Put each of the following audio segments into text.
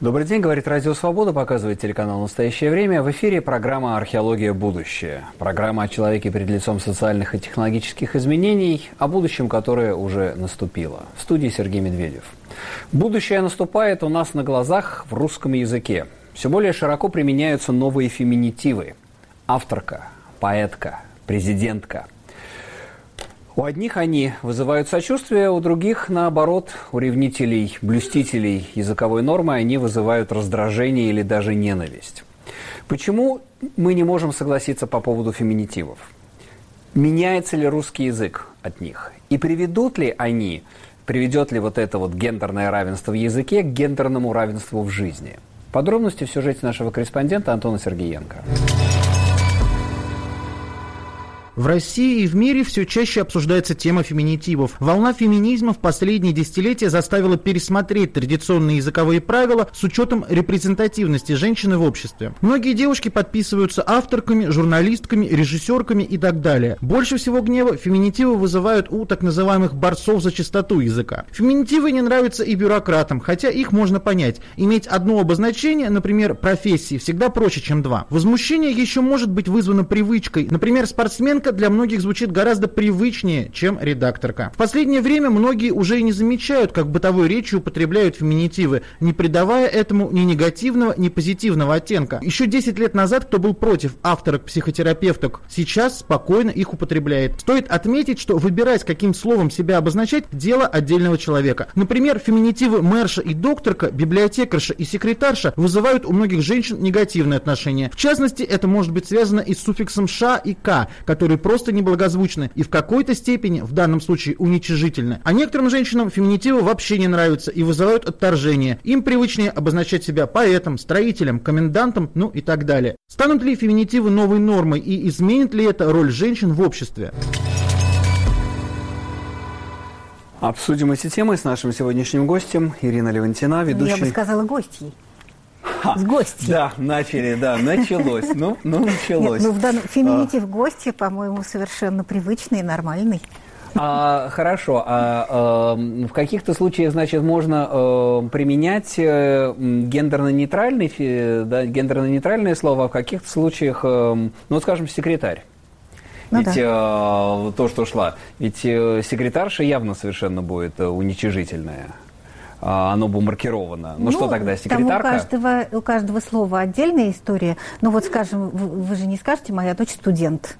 Добрый день, говорит Радио Свобода, показывает телеканал «Настоящее время». В эфире программа «Археология. Будущее». Программа о человеке перед лицом социальных и технологических изменений, о будущем, которое уже наступило. В студии Сергей Медведев. Будущее наступает у нас на глазах в русском языке. Все более широко применяются новые феминитивы. Авторка, поэтка, президентка – у одних они вызывают сочувствие, у других, наоборот, у ревнителей, блюстителей языковой нормы, они вызывают раздражение или даже ненависть. Почему мы не можем согласиться по поводу феминитивов? Меняется ли русский язык от них? И приведут ли они, приведет ли вот это вот гендерное равенство в языке к гендерному равенству в жизни? Подробности в сюжете нашего корреспондента Антона Сергеенко. В России и в мире все чаще обсуждается тема феминитивов. Волна феминизма в последние десятилетия заставила пересмотреть традиционные языковые правила с учетом репрезентативности женщины в обществе. Многие девушки подписываются авторками, журналистками, режиссерками и так далее. Больше всего гнева феминитивы вызывают у так называемых борцов за чистоту языка. Феминитивы не нравятся и бюрократам, хотя их можно понять. Иметь одно обозначение, например, профессии, всегда проще, чем два. Возмущение еще может быть вызвано привычкой. Например, спортсменка редакторка для многих звучит гораздо привычнее, чем редакторка. В последнее время многие уже и не замечают, как бытовой речью употребляют феминитивы, не придавая этому ни негативного, ни позитивного оттенка. Еще 10 лет назад кто был против авторок-психотерапевток, сейчас спокойно их употребляет. Стоит отметить, что выбирать, каким словом себя обозначать, дело отдельного человека. Например, феминитивы мэрша и докторка, библиотекарша и секретарша вызывают у многих женщин негативные отношения. В частности, это может быть связано и с суффиксом «ша» и «к», который просто неблагозвучны и в какой-то степени, в данном случае, уничижительны. А некоторым женщинам феминитивы вообще не нравятся и вызывают отторжение. Им привычнее обозначать себя поэтом, строителем, комендантом, ну и так далее. Станут ли феминитивы новой нормой и изменит ли это роль женщин в обществе? Обсудим эти темы с нашим сегодняшним гостем Ирина Левантина, ведущая... Я бы сказала гостьей. С гостьей. Да, начали, да, началось. Ну, ну началось. Нет, ну, в данном феминитив а... гости, по-моему, совершенно привычный и нормальный. А, хорошо. А, а в каких-то случаях, значит, можно а, применять а, гендерно-нейтральный, да, гендерно-нейтральное слово, а в каких-то случаях, а, ну, скажем, секретарь. Ну, ведь да. э, то, что шла. Ведь э, секретарша явно совершенно будет э, уничижительная. А, оно бы маркировано. Ну, ну что тогда, секретарка? Там у каждого, у каждого слова отдельная история. Ну вот, скажем, вы, вы же не скажете, моя дочь студент.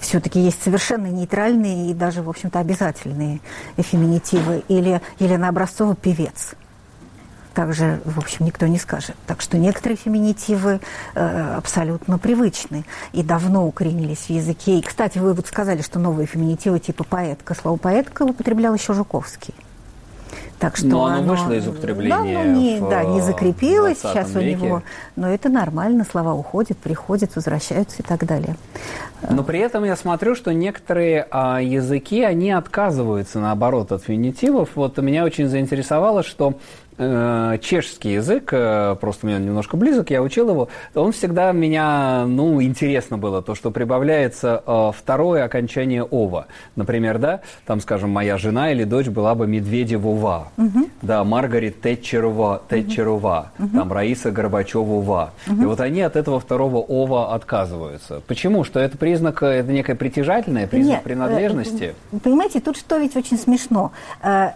Все-таки есть совершенно нейтральные и даже, в общем-то, обязательные феминитивы. Или Елена Образцова – певец также, в общем, никто не скажет. Так что некоторые феминитивы э, абсолютно привычны и давно укоренились в языке. И, кстати, вы вот сказали, что новые феминитивы типа поэтка. Слово поэтка употреблял еще Жуковский. Так что но оно, оно вышло из употребления. Да, ну, не, в, да, не закрепилось сейчас веке. у него. Но это нормально, слова уходят, приходят, возвращаются и так далее. Но при этом я смотрю, что некоторые а, языки, они отказываются, наоборот, от финитивов. Вот меня очень заинтересовало, что Э, чешский язык, э, просто мне немножко близок, я учил его, он всегда меня, ну, интересно было, то, что прибавляется э, второе окончание «ова». Например, да, там, скажем, моя жена или дочь была бы Медведевова, угу. да, Маргарет Тэтчерова, Тэтчерова, угу. там, Раиса Горбачевова. Угу. И вот они от этого второго «ова» отказываются. Почему? Что это признак, это некое притяжательное, признак Нет, принадлежности? Понимаете, тут что ведь очень смешно.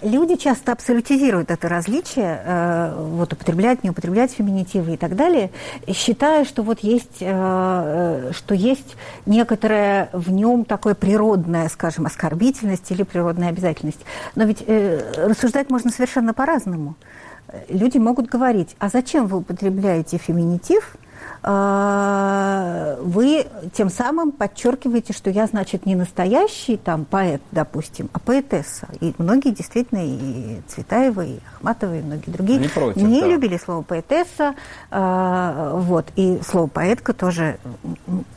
Люди часто абсолютизируют это различие, э, вот употреблять, не употреблять феминитивы и так далее, считая, что вот есть, э, э, что есть некоторая в нем такое природная, скажем, оскорбительность или природная обязательность. Но ведь э, рассуждать можно совершенно по-разному. Люди могут говорить, а зачем вы употребляете феминитив – вы тем самым подчеркиваете, что я, значит, не настоящий там поэт, допустим, а поэтесса. И многие действительно, и Цветаева, и Ахматова, и многие другие не, против, не да. любили слово поэтесса. А, вот, и слово поэтка тоже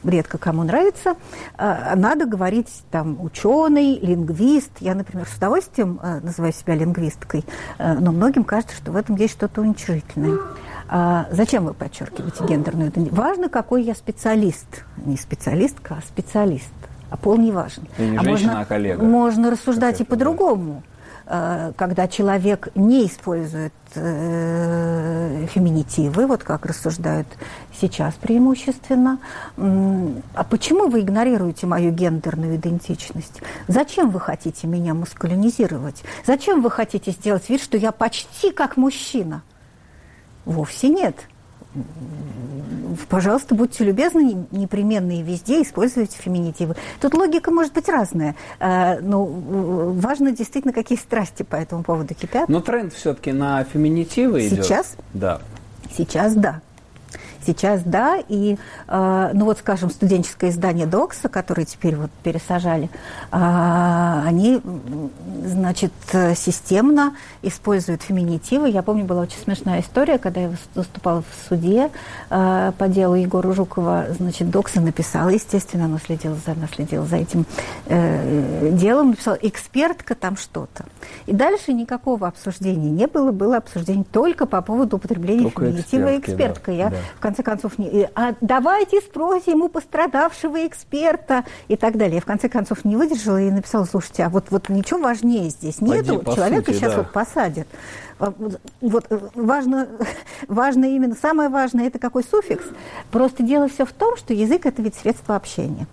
редко кому нравится. А, надо говорить там ученый, лингвист. Я, например, с удовольствием называю себя лингвисткой, но многим кажется, что в этом есть что-то уничижительное. А зачем вы подчеркиваете гендерную идентичность? Важно, какой я специалист. Не специалистка, а специалист. А пол не важен. И не а женщина, можно, а коллега. Можно рассуждать и по-другому. э, когда человек не использует э, феминитивы, вот как рассуждают сейчас преимущественно. А почему вы игнорируете мою гендерную идентичность? Зачем вы хотите меня мускулинизировать? Зачем вы хотите сделать вид, что я почти как мужчина? Вовсе нет пожалуйста, будьте любезны, непременно и везде используйте феминитивы. Тут логика может быть разная, э, но важно действительно, какие страсти по этому поводу кипят. Но тренд все-таки на феминитивы идет. Сейчас? Да. Сейчас да. Сейчас да, и, э, ну вот, скажем, студенческое издание Докса, которое теперь вот пересажали, э, они, значит, системно используют феминитивы. Я помню, была очень смешная история, когда я выступала в суде э, по делу Егора Жукова, значит, Докса написала, естественно, она следила за, она следила за этим э, делом, написала «экспертка там что-то». И дальше никакого обсуждения не было, было обсуждение только по поводу употребления только феминитива «экспертка». Да, Я да. в конце концов, не, а давайте спросим у пострадавшего эксперта и так далее. Я в конце концов не выдержала и написала, слушайте, а вот, вот ничего важнее здесь нету, Пойди, человека сути, сейчас да. вот посадят. А, вот э, важно, важно именно, самое важное, это какой суффикс. Просто дело все в том, что язык – это ведь средство общения.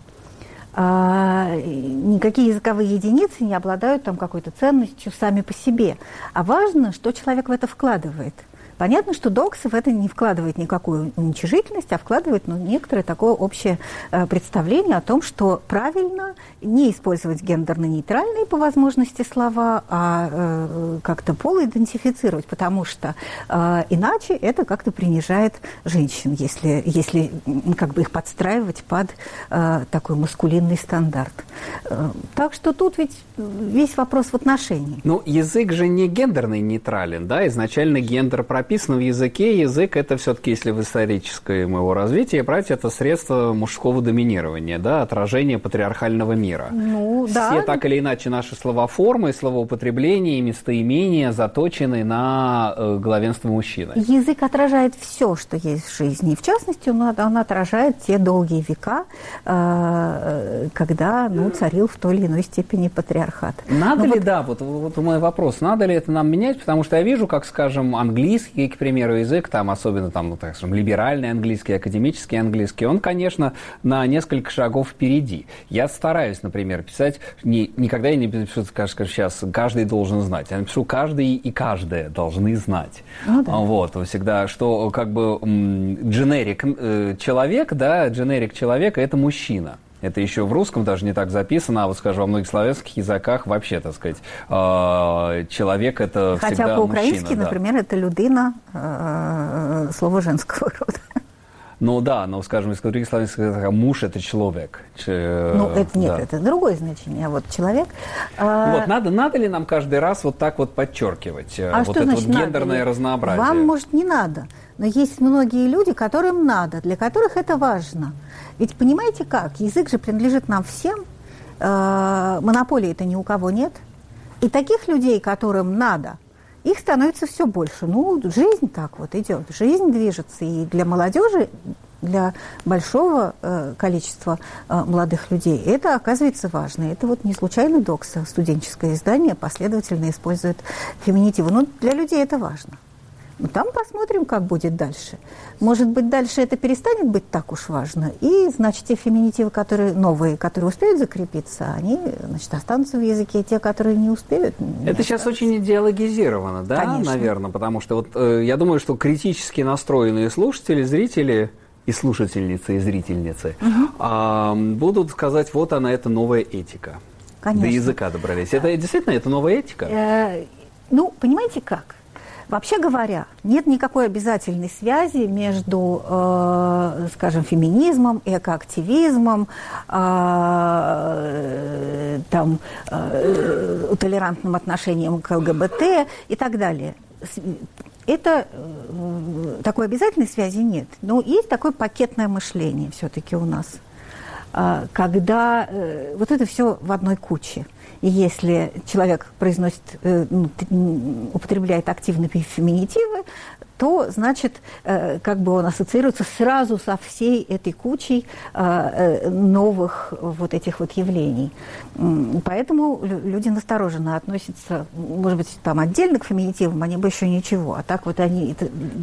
А, никакие языковые единицы не обладают там какой-то ценностью сами по себе. А важно, что человек в это вкладывает – Понятно, что Докс в это не вкладывает никакую уничижительность, а вкладывает ну, некоторое такое общее э, представление о том, что правильно не использовать гендерно-нейтральные по возможности слова, а э, как-то пол идентифицировать, потому что э, иначе это как-то принижает женщин, если, если как бы их подстраивать под такой маскулинный стандарт. Так что тут ведь весь вопрос в отношении. Ну, язык же не гендерный нейтрален, да, изначально гендер прописан написано в языке, язык это все-таки, если в историческом его развитии брать, это средство мужского доминирования, да, отражение патриархального мира. Ну, Все да. так или иначе наши словоформы, словоупотребления, местоимения заточены на э, главенство мужчины. Язык отражает все, что есть в жизни. И в частности, он, он отражает те долгие века, э, когда ну, царил в той или иной степени патриархат. Надо Но ли, вот... да, вот, вот мой вопрос, надо ли это нам менять, потому что я вижу, как, скажем, английский английский, к примеру, язык, там особенно там, ну, так скажем, либеральный английский, академический английский, он, конечно, на несколько шагов впереди. Я стараюсь, например, писать, не, никогда я не пишу, скажем, сейчас каждый должен знать. Я напишу каждый и каждая должны знать. Ну, да. Вот, всегда, что как бы дженерик э, человек, да, дженерик человека – это мужчина. Это еще в русском даже не так записано, а вот, скажем, во многих славянских языках вообще, так сказать, э, человек это Хотя всегда по-украински, мужчина, например, да. это людина, э, слово женского рода. Ну да, но, скажем, из других славянских муж – это человек. Ну, это нет, да. это другое значение, а вот человек… А, вот надо, надо ли нам каждый раз вот так вот подчеркивать э, а вот это значит, вот гендерное надо? разнообразие? Вам, может, не надо, но есть многие люди, которым надо, для которых это важно. Ведь понимаете как? Язык же принадлежит нам всем, э, монополии это ни у кого нет. И таких людей, которым надо, их становится все больше. Ну, жизнь так вот идет, жизнь движется. И для молодежи, для большого э, количества э, молодых людей это оказывается важно. Это вот не случайно Докса, студенческое издание, последовательно использует феминитивы. Но для людей это важно. Ну, там посмотрим, как будет дальше. Может быть, дальше это перестанет быть так уж важно, и, значит, те феминитивы, которые новые, которые успеют закрепиться, они, значит, останутся в языке, те, которые не успеют. Не это сейчас очень идеологизировано, да, Конечно. наверное, потому что вот э, я думаю, что критически настроенные слушатели, зрители и слушательницы, и зрительницы угу. а, будут сказать, вот она, это новая этика. Конечно. До языка добрались. Это действительно, это новая этика? Э, ну, понимаете как? Вообще говоря, нет никакой обязательной связи между, э, скажем, феминизмом, экоактивизмом, э, там, э, толерантным отношением к ЛГБТ и так далее. Это э, такой обязательной связи нет. Но есть такое пакетное мышление все-таки у нас, э, когда э, вот это все в одной куче. И если человек произносит, э, ну, употребляет активные феминитивы, то, значит, э, как бы он ассоциируется сразу со всей этой кучей э, новых вот этих вот явлений. Поэтому люди настороженно относятся, может быть, там отдельно к феминитивам, они бы еще ничего, а так вот они...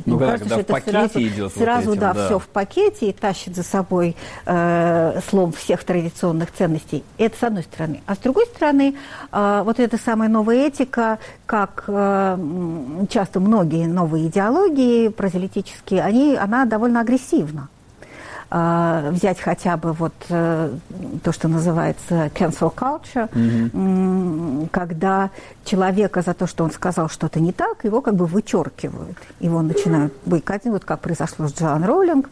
Ну, да, кажется, в пакете сразу, идет сразу вот этим, да, да, все в пакете и тащит за собой э, слом всех традиционных ценностей. Это с одной стороны. А с другой стороны, э, вот эта самая новая этика, как э, часто многие новые идеологии прозелитические, они, она довольно агрессивна. Э, взять хотя бы вот э, то, что называется cancel culture, mm-hmm. когда человека за то, что он сказал что-то не так, его как бы вычеркивают. Его начинают бойкотировать, вот как произошло с Джоан Роллинг,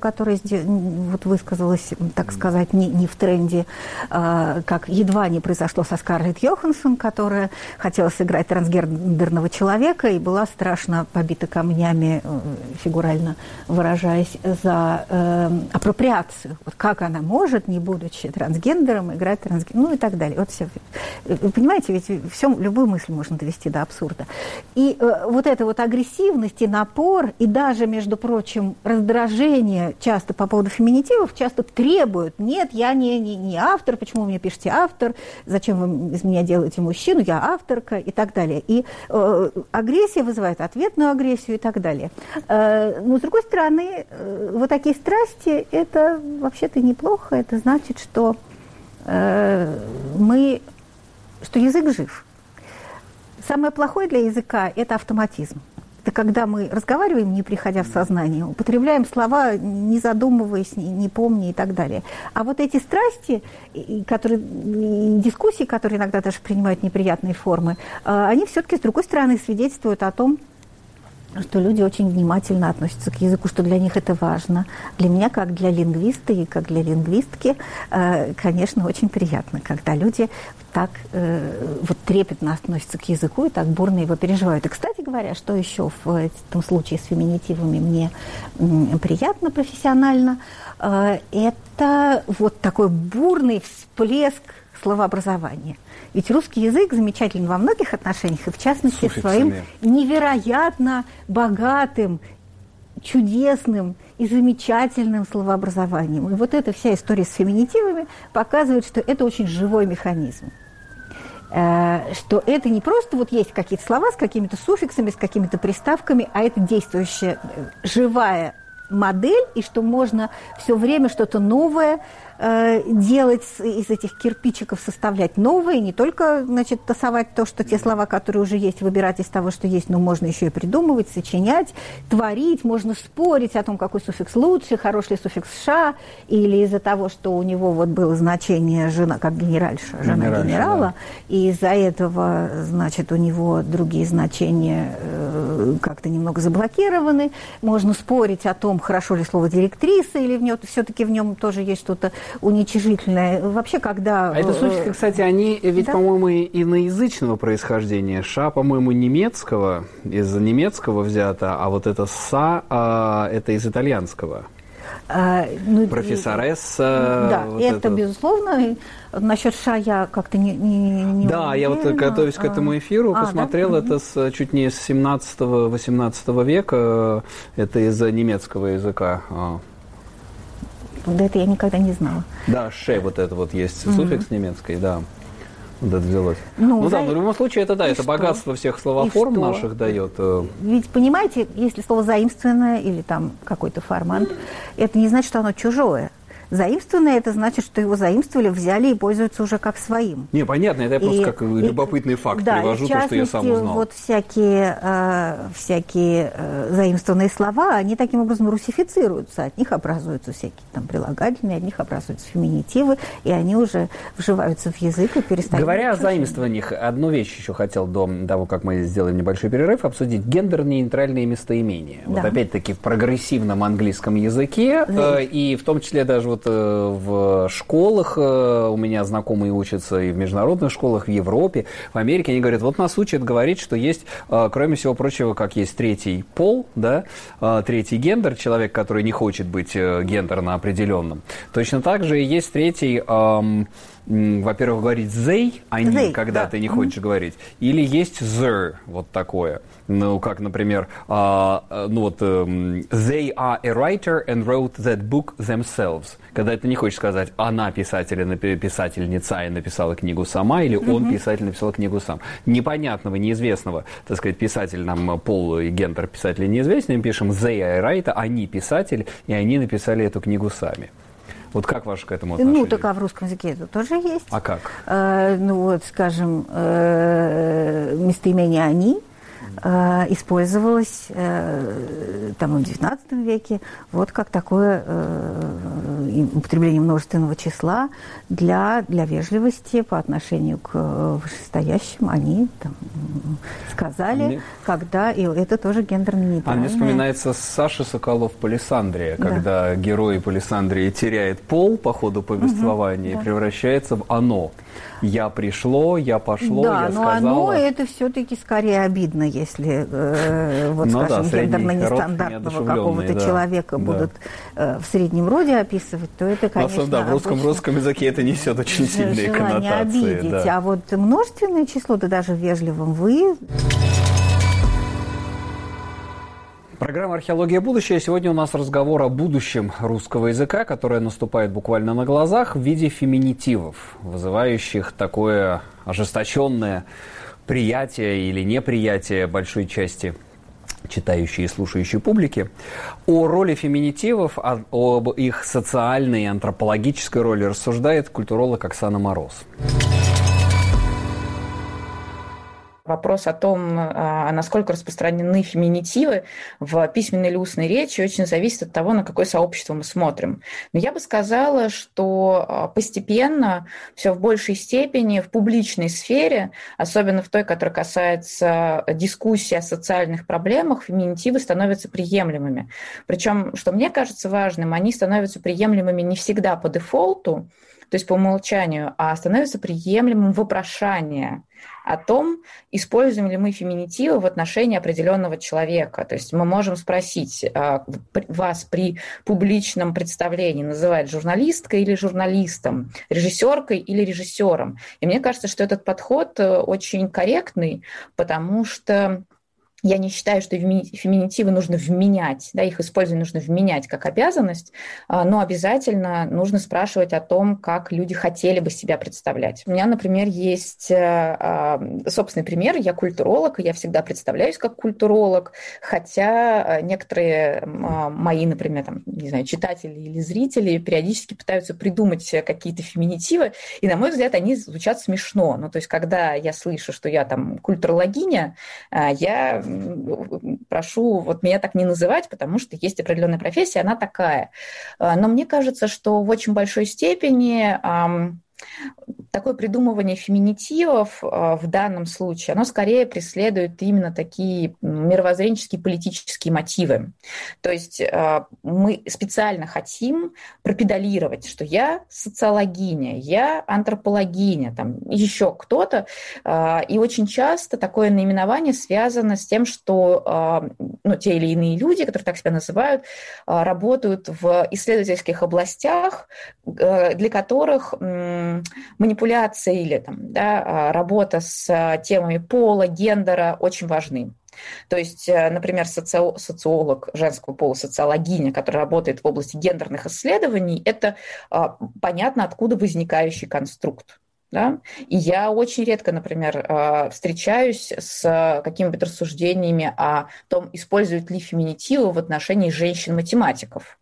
которая вот высказалась, так сказать, не, не в тренде, а, как едва не произошло со Скарлетт Йоханссон, которая хотела сыграть трансгендерного человека и была страшно побита камнями, э, фигурально выражаясь, за э, апроприацию. Вот как она может, не будучи трансгендером, играть трансгендером, ну и так далее. Вот все. Вы понимаете, ведь все любую мысль можно довести до абсурда. И э, вот эта вот агрессивность и напор, и даже, между прочим, раздражение часто по поводу феминитивов часто требуют, нет, я не, не, не автор, почему вы мне пишете автор, зачем вы из меня делаете мужчину, я авторка и так далее. И э, агрессия вызывает ответную агрессию и так далее. Э, но, с другой стороны, э, вот такие страсти, это вообще-то неплохо, это значит, что э, мы что язык жив. Самое плохое для языка – это автоматизм. Это когда мы разговариваем, не приходя в сознание, употребляем слова, не задумываясь, не, не помня и так далее. А вот эти страсти, которые, дискуссии, которые иногда даже принимают неприятные формы, а, они все-таки, с другой стороны, свидетельствуют о том, что люди очень внимательно относятся к языку, что для них это важно. Для меня, как для лингвиста и как для лингвистки, э, конечно, очень приятно, когда люди так э, вот трепетно относятся к языку и так бурно его переживают. И, кстати говоря, что еще в этом случае с феминитивами мне приятно профессионально, э, это вот такой бурный всплеск словообразования. Ведь русский язык замечателен во многих отношениях, и в частности Суффиксами. своим невероятно богатым, чудесным и замечательным словообразованием. И вот эта вся история с феминитивами показывает, что это очень живой механизм э, что это не просто вот есть какие-то слова с какими-то суффиксами, с какими-то приставками, а это действующая э, живая модель, и что можно все время что-то новое делать из этих кирпичиков, составлять новые, не только, значит, тасовать то, что те слова, которые уже есть, выбирать из того, что есть, но можно еще и придумывать, сочинять, творить, можно спорить о том, какой суффикс лучше, хороший суффикс «ша», или из-за того, что у него вот было значение жена, как генеральша, жена Генеральша, генерала, да. и из-за этого, значит, у него другие значения э, как-то немного заблокированы. Можно спорить о том, хорошо ли слово директриса, или в нем, все-таки в нем тоже есть что-то уничижительное. Вообще, когда... А это э, кстати, они ведь, да? по-моему, иноязычного происхождения. Ша, по-моему, немецкого, из немецкого взято, а вот это са, а, это из итальянского. А, ну, Профессоресса. Да, вот это, это, безусловно. Насчет ша я как-то не, не, не Да, уверена. я вот готовясь к этому эфиру, а, посмотрел да? это с, чуть не с 17-18 века. Это из немецкого языка. Вот это я никогда не знала. Да, ше вот это вот есть mm-hmm. суффикс немецкий, да. Вот это взялось. Ну, ну да, но в любом случае это да, это что? богатство всех словоформ наших дает. Э. Ведь понимаете, если слово заимственное или там какой-то формант, это не значит, что оно чужое. Заимствованное – это значит, что его заимствовали, взяли и пользуются уже как своим. Не, понятно, это я просто и, как любопытный факт да, привожу, то, что я сам узнал. вот всякие, э, всякие э, заимствованные слова, они таким образом русифицируются, от них образуются всякие там прилагательные, от них образуются феминитивы, и они уже вживаются в язык и перестают... Говоря о заимствованиях, одну вещь еще хотел до того, как мы сделаем небольшой перерыв, обсудить гендерно-нейтральные местоимения. Да. Вот опять-таки в прогрессивном английском языке, да. э, и в том числе даже вот вот в школах, у меня знакомые учатся и в международных школах, в Европе, в Америке, они говорят, вот нас учат говорить, что есть, кроме всего прочего, как есть третий пол, да, третий гендер, человек, который не хочет быть гендерно определенным. Точно так же есть третий во-первых, говорить they, они, they, когда да. ты не хочешь mm-hmm. говорить, или есть the, вот такое. Ну, как, например, uh, ну вот, um, they are a writer and wrote that book themselves. Когда ты не хочешь сказать, она писатель, писательница и написала книгу сама, или mm-hmm. он писатель написал книгу сам. Непонятного, неизвестного, так сказать, писатель нам пол и гендер писателя неизвестен, мы пишем they are a writer, они писатель, и они написали эту книгу сами. Вот как ваше к этому отношение? Ну, так а в русском языке это тоже есть. А как? Э, ну, вот, скажем, э, местоимение «они» э, использовалось э, там, в XIX веке вот как такое э, употребление множественного числа для, для вежливости по отношению к вышестоящим. Они там, сказали, мне... когда... И это тоже гендерно-нейтрально. А мне вспоминается Саша Соколов «Палисандрия», да. когда герой Палисандрии теряет пол по ходу повествования угу, и превращается в «оно» я пришло, я пошло, да, я но сказала. оно это все-таки скорее обидно, если, э, вот, ну, скажем, да, гендерно-нестандартного какого-то да, человека да. будут э, в среднем роде описывать, то это, конечно, да, в русском, русском языке это несет очень сильные коннотации. обидеть, да. а вот множественное число, да даже в вежливом «вы» Программа «Археология. Будущее». Сегодня у нас разговор о будущем русского языка, которое наступает буквально на глазах в виде феминитивов, вызывающих такое ожесточенное приятие или неприятие большой части читающей и слушающей публики, о роли феминитивов, об их социальной и антропологической роли рассуждает культуролог Оксана Мороз. Вопрос о том, а, насколько распространены феминитивы в письменной или устной речи, очень зависит от того, на какое сообщество мы смотрим. Но я бы сказала, что а, постепенно все в большей степени в публичной сфере, особенно в той, которая касается дискуссии о социальных проблемах, феминитивы становятся приемлемыми. Причем, что мне кажется важным, они становятся приемлемыми не всегда по дефолту, то есть по умолчанию, а становится приемлемым вопрошание о том, используем ли мы феминитивы в отношении определенного человека. То есть мы можем спросить а, вас при публичном представлении называть журналисткой или журналистом, режиссеркой или режиссером. И мне кажется, что этот подход э, очень корректный, потому что я не считаю, что феминитивы нужно вменять, да, их использование нужно вменять как обязанность, а, но обязательно нужно спрашивать о том, как люди хотели бы себя представлять. У меня, например, есть э, а, собственный пример. Я культуролог, и я всегда представляюсь как культуролог, хотя э, некоторые а, мои, например, там, не знаю, читатели или зрители периодически пытаются придумать какие-то феминитивы, и, на мой взгляд, они звучат смешно. Ну, то есть, когда я слышу, что я там культурологиня, я прошу вот меня так не называть, потому что есть определенная профессия, она такая. А, но мне кажется, что в очень большой степени такое придумывание феминитивов а, в данном случае, оно скорее преследует именно такие мировоззренческие политические мотивы. То есть а, мы специально хотим пропедалировать, что я социологиня, я антропологиня, там еще кто-то. А, и очень часто такое наименование связано с тем, что ну, те или иные люди, которые так себя называют, работают в исследовательских областях, для которых манипуляция или там, да, а, работа с а, темами пола, гендера очень важны. То есть, э, например, соци... социолог женского пола, социологиня, которая работает в области гендерных исследований, это а, понятно, откуда возникающий конструкт. Да? И я очень редко, например, встречаюсь с какими-то рассуждениями о том, используют ли феминитивы в отношении женщин-математиков.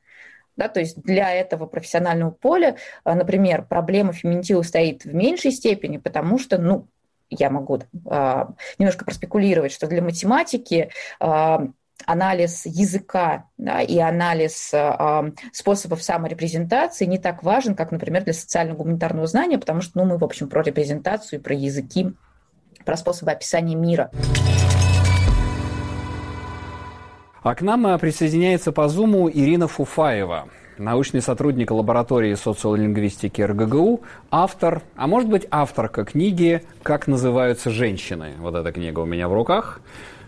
Да, то есть для этого профессионального поля, а, например, проблема феминитива стоит в меньшей степени, потому что, ну, я могу а, немножко проспекулировать, что для математики а, анализ языка да, и анализ э, способов саморепрезентации не так важен, как, например, для социально-гуманитарного знания, потому что ну, мы, в общем, про репрезентацию, про языки, про способы описания мира. А к нам э, присоединяется по Зуму Ирина Фуфаева. научный сотрудник лаборатории социолингвистики РГГУ, автор, а может быть авторка книги «Как называются женщины». Вот эта книга у меня в руках.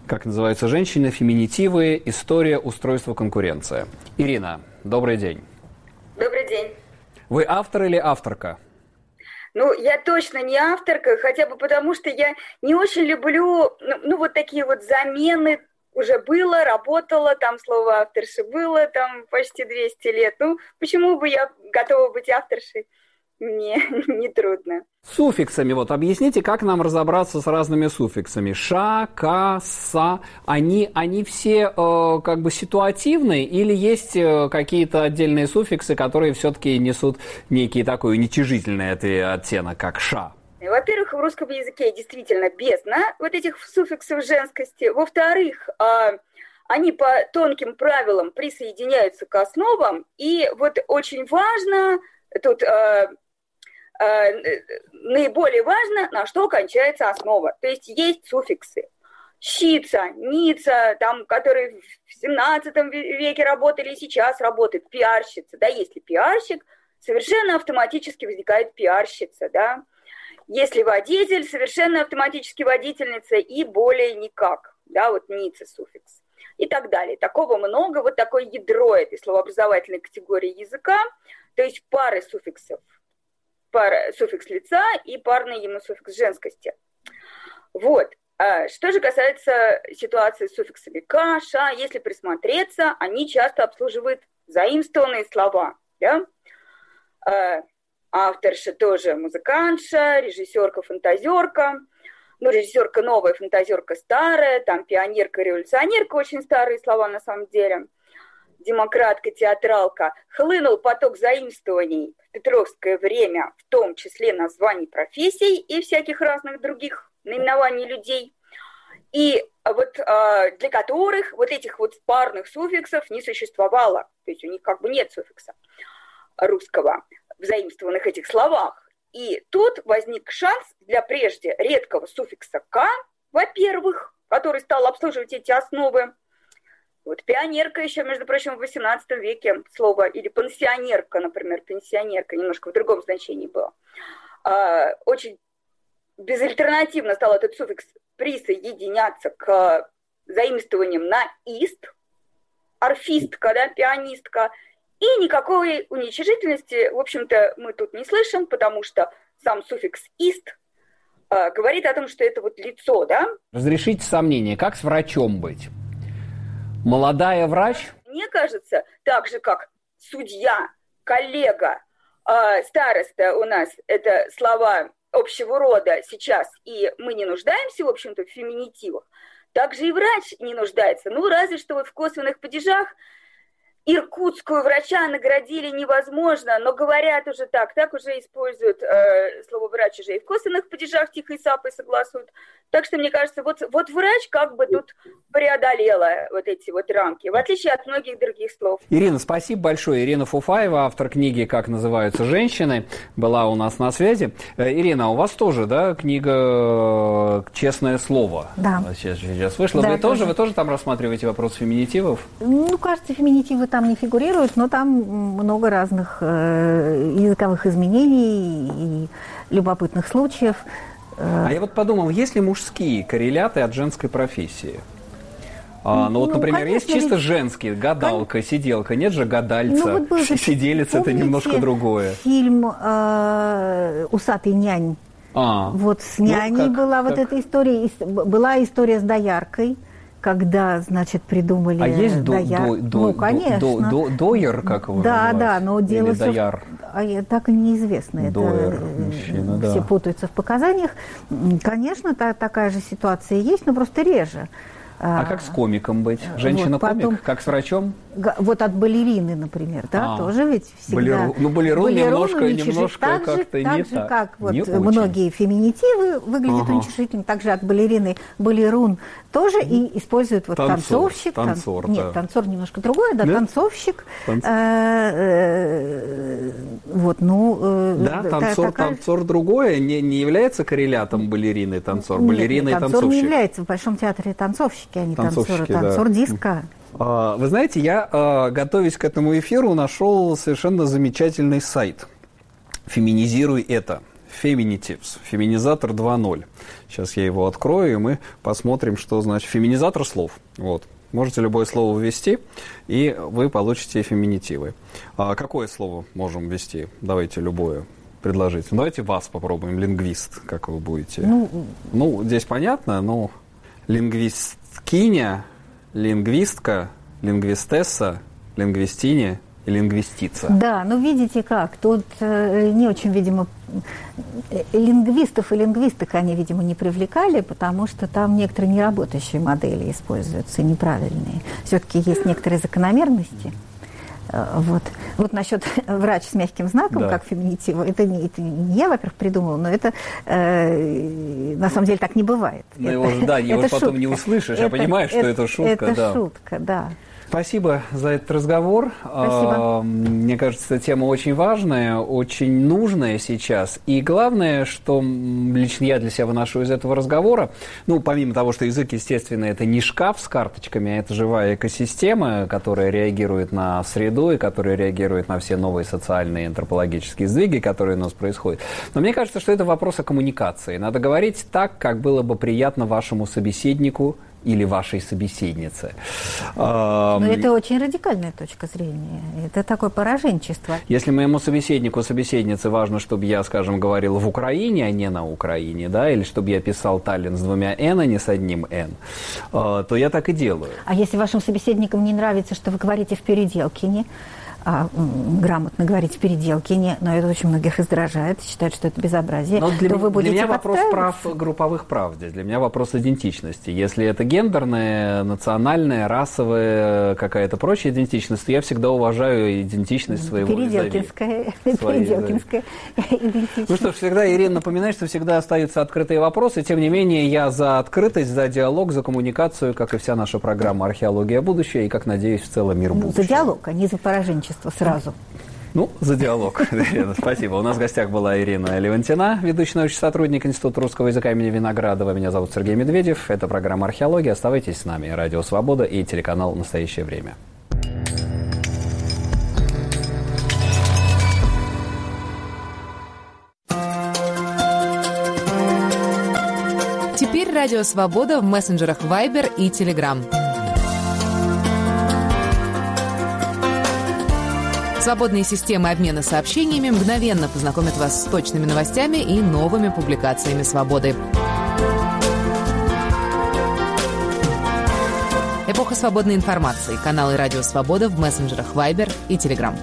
«Как называются женщины. Феминитивы. История устройства конкуренция». Ирина, добрый день. Добрый день. Вы автор или авторка? Ну, я точно не авторка, хотя бы потому, что я не очень люблю, ну, ну вот такие вот замены уже было, работала, там слово авторши было, там почти 200 лет. Ну, почему бы я готова быть авторшей? Мне не трудно. Суффиксами, вот объясните, как нам разобраться с разными суффиксами. Ша, ка, са, они, они все э, как бы ситуативные или есть э, какие-то отдельные суффиксы, которые все-таки несут некий такой уничижительный оттенок, как ша? Во-первых, в русском языке действительно бездна вот этих суффиксов женскости. Во-вторых, а, они по тонким правилам присоединяются к основам. И вот очень важно, тут а, а, наиболее важно, на что кончается основа. То есть есть суффиксы. Щица, ница, там, которые в 17 веке работали и сейчас работают, пиарщица. Да, если пиарщик, совершенно автоматически возникает пиарщица, да. Если водитель, совершенно автоматически водительница и более никак, да, вот ница суффикс и так далее. Такого много, вот такое ядро этой словообразовательной категории языка, то есть пары суффиксов, пара, суффикс лица и парный ему суффикс женскости. Вот. А что же касается ситуации с суффиксами каша, если присмотреться, они часто обслуживают заимствованные слова. Да? А, авторша тоже музыкантша, режиссерка, фантазерка. Ну, режиссерка новая, фантазерка старая, там пионерка, революционерка, очень старые слова на самом деле. Демократка, театралка. Хлынул поток заимствований в петровское время, в том числе названий профессий и всяких разных других наименований людей. И вот э, для которых вот этих вот парных суффиксов не существовало. То есть у них как бы нет суффикса русского в заимствованных этих словах. И тут возник шанс для прежде редкого суффикса «к», во-первых, который стал обслуживать эти основы. Вот пионерка еще, между прочим, в XVIII веке слово, или пансионерка, например, пенсионерка, немножко в другом значении было. А, очень безальтернативно стал этот суффикс присоединяться к заимствованиям на «ист», орфистка, да, пианистка, и никакой уничижительности, в общем-то, мы тут не слышим, потому что сам суффикс «ист» э, говорит о том, что это вот лицо, да? Разрешите сомнение, как с врачом быть? Молодая врач? Мне кажется, так же, как судья, коллега, э, староста у нас, это слова общего рода сейчас, и мы не нуждаемся, в общем-то, в феминитивах, также и врач не нуждается. Ну, разве что вот в косвенных падежах иркутскую врача наградили невозможно, но говорят уже так, так уже используют э, слово врач уже и в косвенных падежах тихой сапой согласуют. Так что, мне кажется, вот, вот врач как бы тут преодолела вот эти вот рамки, в отличие от многих других слов. Ирина, спасибо большое. Ирина Фуфаева, автор книги «Как называются женщины», была у нас на связи. Э, Ирина, у вас тоже, да, книга «Честное слово»? Да. Сейчас, сейчас вышла. Да, вы, тоже, вы тоже там рассматриваете вопрос феминитивов? Ну, кажется, феминитивы там не фигурируют, но там много разных э, языковых изменений и любопытных случаев. А я вот подумал, есть ли мужские корреляты от женской профессии? А, ну, ну вот, например, конечно, есть чисто ведь... женские, гадалка, Кон... сиделка, нет же гадальца, ну, вот был же, сиделец это немножко другое. Фильм э, «Усатый нянь». А, вот с няней ну, как, была как... вот эта история, была история с дояркой когда, значит, придумали... А есть до, дояр... до, до, ну, конечно. До, до, доер, как его Да, да, но дело... Или дояр. А так и неизвестно. Доер, это мужчина, все да. путаются в показаниях. Конечно, та, такая же ситуация есть, но просто реже. А, а как с комиком быть? Женщина-комик? Вот как с врачом? Вот от балерины, например, да, а, тоже ведь всегда... Балеру... Ну, балерун, балерун немножко, немножко так как-то же, так не же, так. как вот не многие феминитивы выглядят ага. уничижительно, также от балерины балерун тоже и используют вот танцор, танцовщик. Танцор, тан... да. Нет, танцор немножко другое, да, Нет? танцовщик. Танц... Э, э, вот, ну... Э, да, танцор, такая... танцор другое, не, не является коррелятом балерины танцор, балерина и танцовщик. танцор не является, в Большом театре танцовщики, а не танцоры. Танцор диска. А, вы знаете, я, а, готовясь к этому эфиру, нашел совершенно замечательный сайт. Феминизируй это. Feminitives. Феминизатор 2.0. Сейчас я его открою, и мы посмотрим, что значит феминизатор слов. Вот. Можете любое слово ввести, и вы получите феминитивы. А какое слово можем ввести? Давайте любое предложить. Ну, давайте вас попробуем, лингвист, как вы будете. Ну, ну здесь понятно, но лингвисткиня, лингвистка, лингвистесса, лингвистине и лингвистица. Да, ну видите как, тут э, не очень, видимо, лингвистов и лингвисток они, видимо, не привлекали, потому что там некоторые неработающие модели используются, неправильные. Все-таки есть некоторые закономерности. Э, вот. вот насчет врач с мягким знаком, да. как феминитива, это не, это не я, во-первых, придумала, но это э, на самом деле так не бывает. Ну, его, да, его потом шутка. не услышишь, а понимаешь, что это шутка. Это да. шутка, да. Спасибо за этот разговор. Спасибо. А, мне кажется, эта тема очень важная, очень нужная сейчас. И главное, что лично я для себя выношу из этого разговора, ну, помимо того, что язык, естественно, это не шкаф с карточками, а это живая экосистема, которая реагирует на среду и которая реагирует на все новые социальные и антропологические сдвиги, которые у нас происходят. Но мне кажется, что это вопрос о коммуникации. Надо говорить так, как было бы приятно вашему собеседнику, или вашей собеседнице. Но это очень радикальная точка зрения. Это такое пораженчество. Если моему собеседнику, собеседнице важно, чтобы я, скажем, говорил в Украине, а не на Украине, да, или чтобы я писал Таллин с двумя «н», а не с одним «н», э, то я так и делаю. А если вашим собеседникам не нравится, что вы говорите в переделкине, а, грамотно говорить в переделке, не, но это очень многих раздражает, считают, что это безобразие, но для, то вы будете Для меня вопрос прав групповых прав здесь, для меня вопрос идентичности. Если это гендерная, национальная, расовая, какая-то прочая идентичность, то я всегда уважаю идентичность своего Переделкинская, переделкинская идентичность. Ну что ж, всегда, Ирина, напоминает, что всегда остаются открытые вопросы, тем не менее, я за открытость, за диалог, за коммуникацию, как и вся наша программа «Археология будущего» и, как надеюсь, в целом мир будущего. За диалог, а не за поражение сотрудничество сразу. Ну, за диалог. Спасибо. У нас в гостях была Ирина Левантина, ведущий научный сотрудник Института русского языка имени Виноградова. Меня зовут Сергей Медведев. Это программа «Археология». Оставайтесь с нами. Радио «Свобода» и телеканал «Настоящее время». Теперь Радио «Свобода» в мессенджерах Viber и Telegram. Свободные системы обмена сообщениями мгновенно познакомят вас с точными новостями и новыми публикациями «Свободы». Эпоха свободной информации. Каналы «Радио Свобода» в мессенджерах Viber и Telegram.